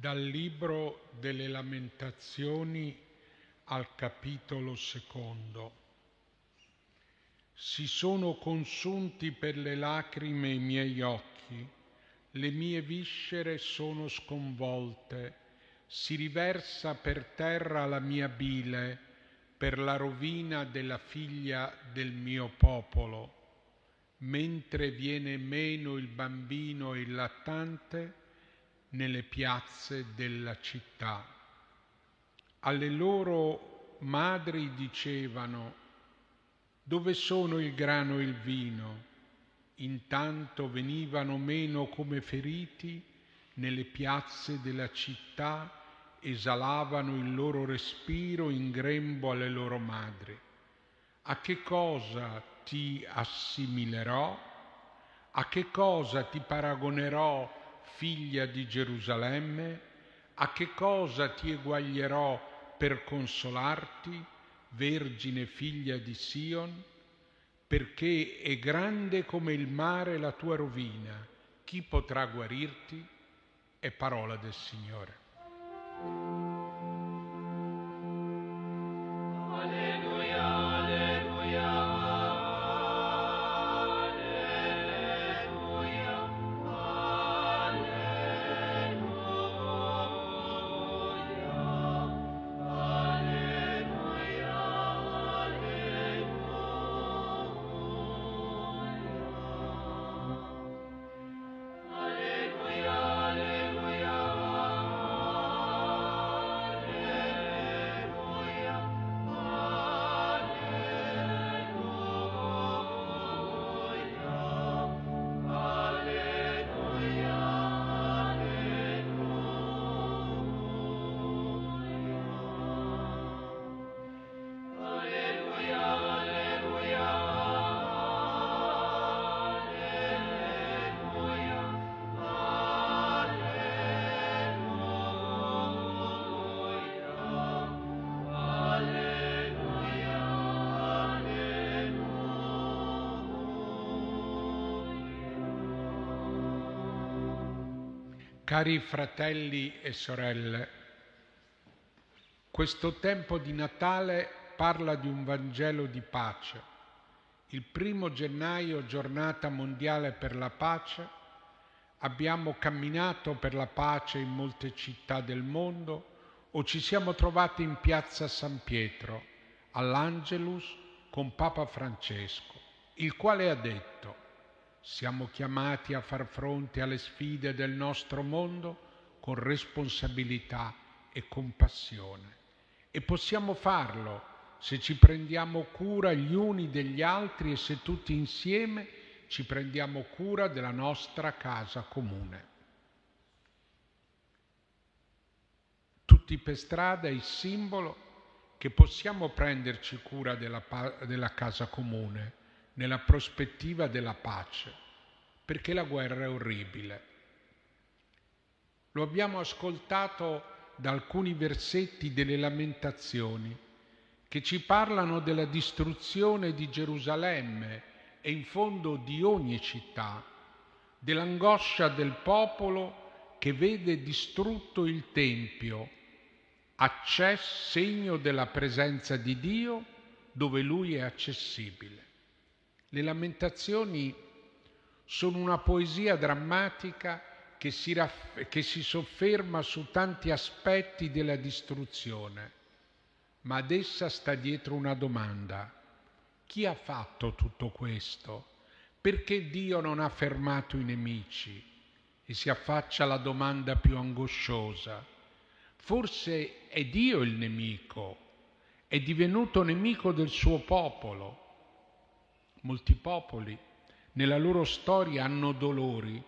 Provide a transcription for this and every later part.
Dal libro delle lamentazioni al capitolo secondo. Si sono consunti per le lacrime i miei occhi, le mie viscere sono sconvolte, si riversa per terra la mia bile per la rovina della figlia del mio popolo. Mentre viene meno il bambino e il lattante, nelle piazze della città. Alle loro madri dicevano, dove sono il grano e il vino? Intanto venivano meno come feriti nelle piazze della città, esalavano il loro respiro in grembo alle loro madri. A che cosa ti assimilerò? A che cosa ti paragonerò figlia di Gerusalemme? A che cosa ti eguaglierò per consolarti, Vergine figlia di Sion? Perché è grande come il mare la tua rovina, chi potrà guarirti? È parola del Signore. Cari fratelli e sorelle, questo tempo di Natale parla di un Vangelo di pace. Il primo gennaio, giornata mondiale per la pace, abbiamo camminato per la pace in molte città del mondo o ci siamo trovati in piazza San Pietro, all'Angelus, con Papa Francesco, il quale ha detto siamo chiamati a far fronte alle sfide del nostro mondo con responsabilità e compassione. E possiamo farlo se ci prendiamo cura gli uni degli altri e se tutti insieme ci prendiamo cura della nostra casa comune. Tutti per strada è il simbolo che possiamo prenderci cura della, della casa comune nella prospettiva della pace, perché la guerra è orribile. Lo abbiamo ascoltato da alcuni versetti delle lamentazioni che ci parlano della distruzione di Gerusalemme e in fondo di ogni città, dell'angoscia del popolo che vede distrutto il Tempio, accesso segno della presenza di Dio dove Lui è accessibile. Le lamentazioni sono una poesia drammatica che si, raff- che si sofferma su tanti aspetti della distruzione, ma ad essa sta dietro una domanda. Chi ha fatto tutto questo? Perché Dio non ha fermato i nemici? E si affaccia la domanda più angosciosa. Forse è Dio il nemico, è divenuto nemico del suo popolo Molti popoli nella loro storia hanno dolori,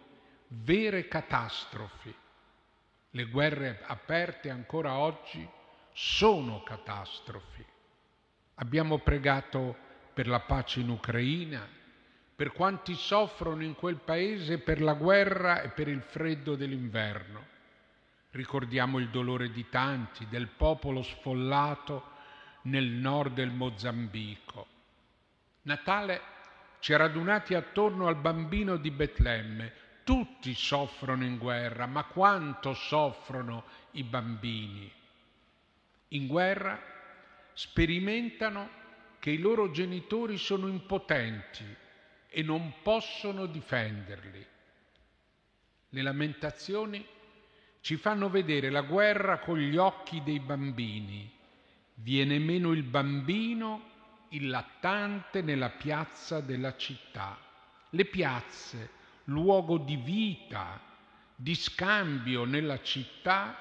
vere catastrofi. Le guerre aperte ancora oggi sono catastrofi. Abbiamo pregato per la pace in Ucraina, per quanti soffrono in quel paese per la guerra e per il freddo dell'inverno. Ricordiamo il dolore di tanti, del popolo sfollato nel nord del Mozambico. Natale ci ha radunati attorno al bambino di Betlemme, Tutti soffrono in guerra, ma quanto soffrono i bambini? In guerra sperimentano che i loro genitori sono impotenti e non possono difenderli. Le lamentazioni ci fanno vedere la guerra con gli occhi dei bambini. Viene meno il bambino, il lattante nella piazza della città. Le piazze, luogo di vita, di scambio nella città,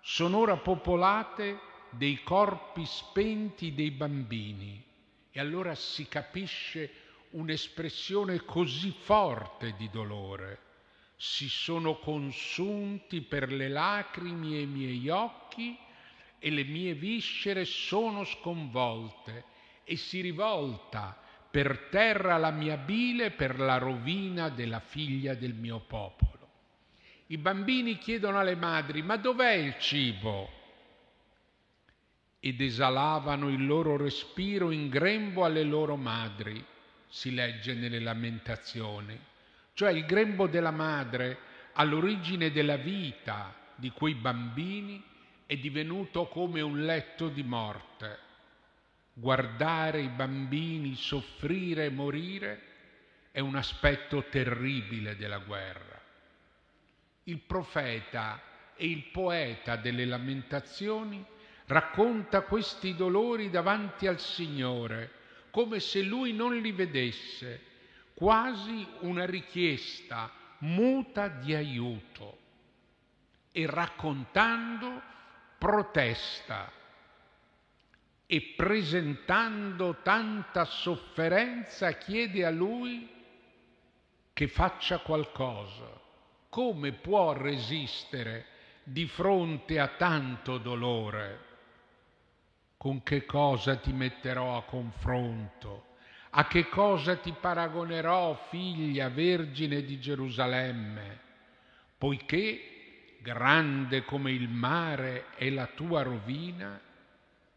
sono ora popolate dei corpi spenti dei bambini. E allora si capisce un'espressione così forte di dolore si sono consunti per le lacrime i miei occhi e le mie viscere sono sconvolte e si rivolta per terra la mia bile per la rovina della figlia del mio popolo. I bambini chiedono alle madri, ma dov'è il cibo? Ed esalavano il loro respiro in grembo alle loro madri, si legge nelle lamentazioni cioè il grembo della madre all'origine della vita di quei bambini è divenuto come un letto di morte. Guardare i bambini soffrire e morire è un aspetto terribile della guerra. Il profeta e il poeta delle lamentazioni racconta questi dolori davanti al Signore, come se lui non li vedesse quasi una richiesta muta di aiuto e raccontando protesta e presentando tanta sofferenza chiede a lui che faccia qualcosa. Come può resistere di fronte a tanto dolore? Con che cosa ti metterò a confronto? A che cosa ti paragonerò, figlia vergine di Gerusalemme? Poiché grande come il mare è la tua rovina,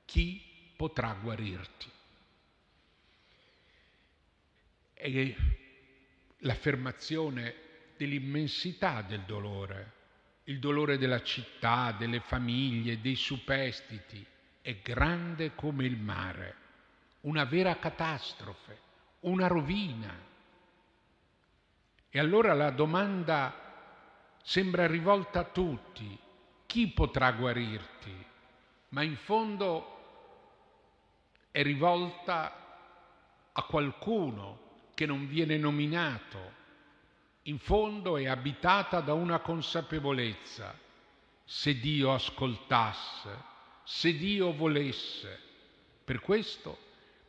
chi potrà guarirti? È l'affermazione dell'immensità del dolore, il dolore della città, delle famiglie, dei superstiti, è grande come il mare una vera catastrofe, una rovina. E allora la domanda sembra rivolta a tutti, chi potrà guarirti? Ma in fondo è rivolta a qualcuno che non viene nominato. In fondo è abitata da una consapevolezza. Se Dio ascoltasse, se Dio volesse. Per questo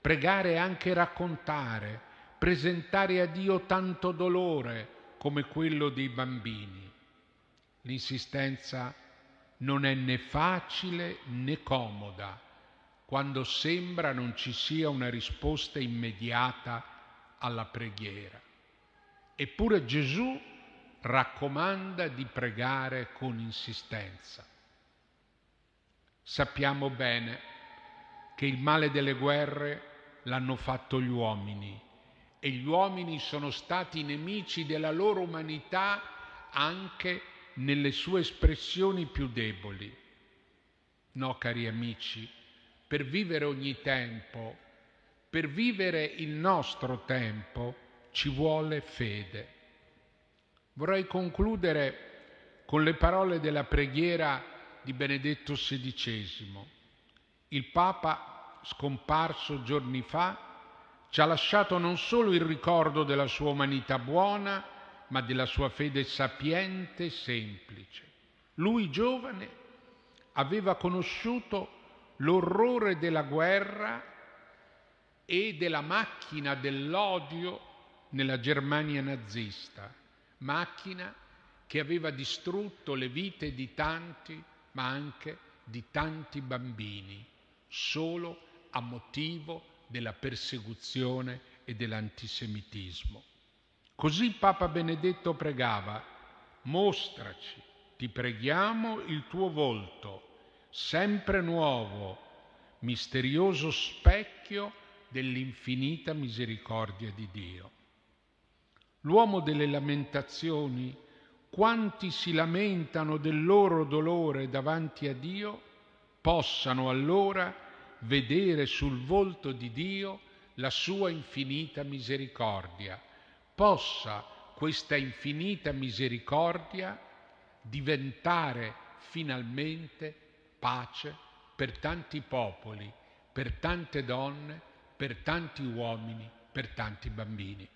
Pregare è anche raccontare, presentare a Dio tanto dolore come quello dei bambini. L'insistenza non è né facile né comoda quando sembra non ci sia una risposta immediata alla preghiera. Eppure Gesù raccomanda di pregare con insistenza. Sappiamo bene che il male delle guerre l'hanno fatto gli uomini e gli uomini sono stati nemici della loro umanità anche nelle sue espressioni più deboli. No, cari amici, per vivere ogni tempo, per vivere il nostro tempo, ci vuole fede. Vorrei concludere con le parole della preghiera di Benedetto XVI. Il Papa scomparso giorni fa, ci ha lasciato non solo il ricordo della sua umanità buona, ma della sua fede sapiente e semplice. Lui, giovane, aveva conosciuto l'orrore della guerra e della macchina dell'odio nella Germania nazista, macchina che aveva distrutto le vite di tanti, ma anche di tanti bambini, solo a motivo della persecuzione e dell'antisemitismo. Così Papa Benedetto pregava, mostraci, ti preghiamo il tuo volto, sempre nuovo, misterioso specchio dell'infinita misericordia di Dio. l'uomo delle lamentazioni, quanti si lamentano del loro dolore davanti a Dio, possano allora vedere sul volto di Dio la sua infinita misericordia. Possa questa infinita misericordia diventare finalmente pace per tanti popoli, per tante donne, per tanti uomini, per tanti bambini.